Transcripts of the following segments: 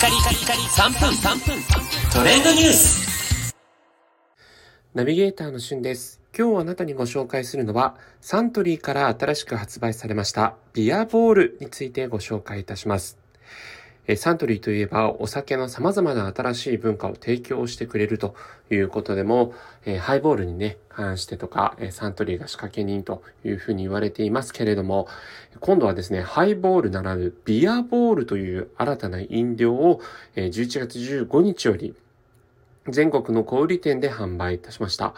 カリカリカリ3分3分トレンドニュースナビゲーターのしゅんです。今日あなたにご紹介するのは、サントリーから新しく発売されましたビアボールについてご紹介いたします。サントリーといえばお酒の様々な新しい文化を提供してくれるということでも、ハイボールにね、関してとか、サントリーが仕掛け人というふうに言われていますけれども、今度はですね、ハイボールならぬビアボールという新たな飲料を11月15日より全国の小売店で販売いたしました。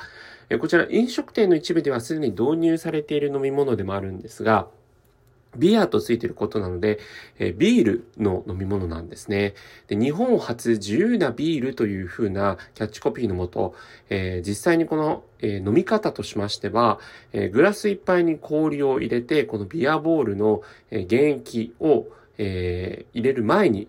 こちら飲食店の一部ではすでに導入されている飲み物でもあるんですが、ビアとついていることなので、え、ビールの飲み物なんですね。で日本初自由なビールという風なキャッチコピーのもと、えー、実際にこの、えー、飲み方としましては、えグラスいっぱいに氷を入れて、このビアボールの、え原液を、え入れる前に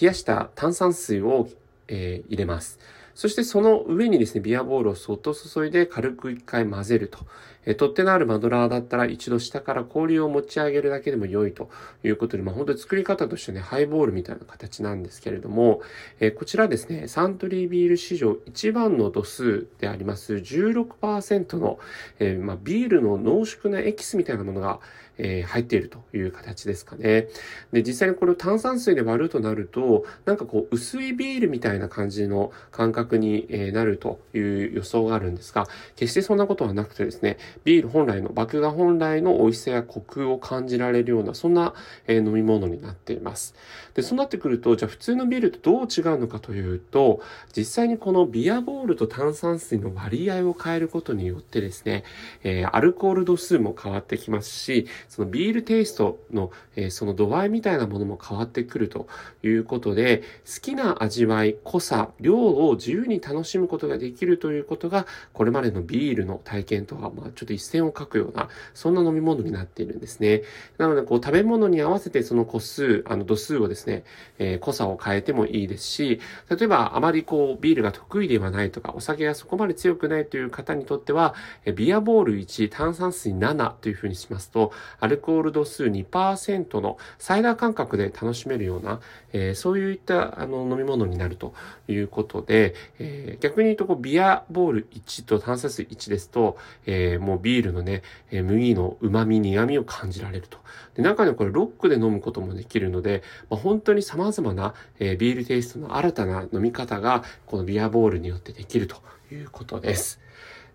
冷やした炭酸水を、え入れます。そしてその上にですね、ビアボールをそっと注いで軽く一回混ぜると。え取っ手のあるマドラーだったら一度下から氷を持ち上げるだけでも良いということで、まあ本当に作り方としてね、ハイボールみたいな形なんですけれども、えこちらですね、サントリービール史上一番の度数であります16%の、えー、まあ、ビールの濃縮なエキスみたいなものが、えー、入っているという形ですかね。で、実際にこれを炭酸水で割るとなると、なんかこう薄いビールみたいな感じの感覚に、えなるという予想があるんですが、決してそんなことはなくてですね、ビール本来の、麦芽本来の美味しさやコクを感じられるような、そんな、え飲み物になっています。で、そうなってくると、じゃあ普通のビールとどう違うのかというと、実際にこのビアボールと炭酸水の割合を変えることによってですね、え、アルコール度数も変わってきますし、そのビールテイストの、え、その度合いみたいなものも変わってくるということで、好きな味わい、濃さ、量を自由由に楽しむことができるということが、これまでのビールの体験とは、まあちょっと一線を描くような、そんな飲み物になっているんですね。なので、こう食べ物に合わせてその個数、あの度数をですね、えー、濃さを変えてもいいですし、例えばあまりこうビールが得意ではないとか、お酒がそこまで強くないという方にとっては、えビアボール1、炭酸水7というふうにしますと、アルコール度数2%のサイダー感覚で楽しめるような、えー、そういったあの飲み物になるということで、えー、逆に言うとこうビアボール1と炭酸水1ですと、えー、もうビールのね、え麦の旨味、苦味を感じられると。で、中にはこれロックで飲むこともできるので、まあ、本当に様々な、えビールテイストの新たな飲み方が、このビアボールによってできるということです。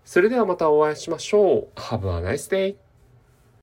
それではまたお会いしましょう。Have a nice day!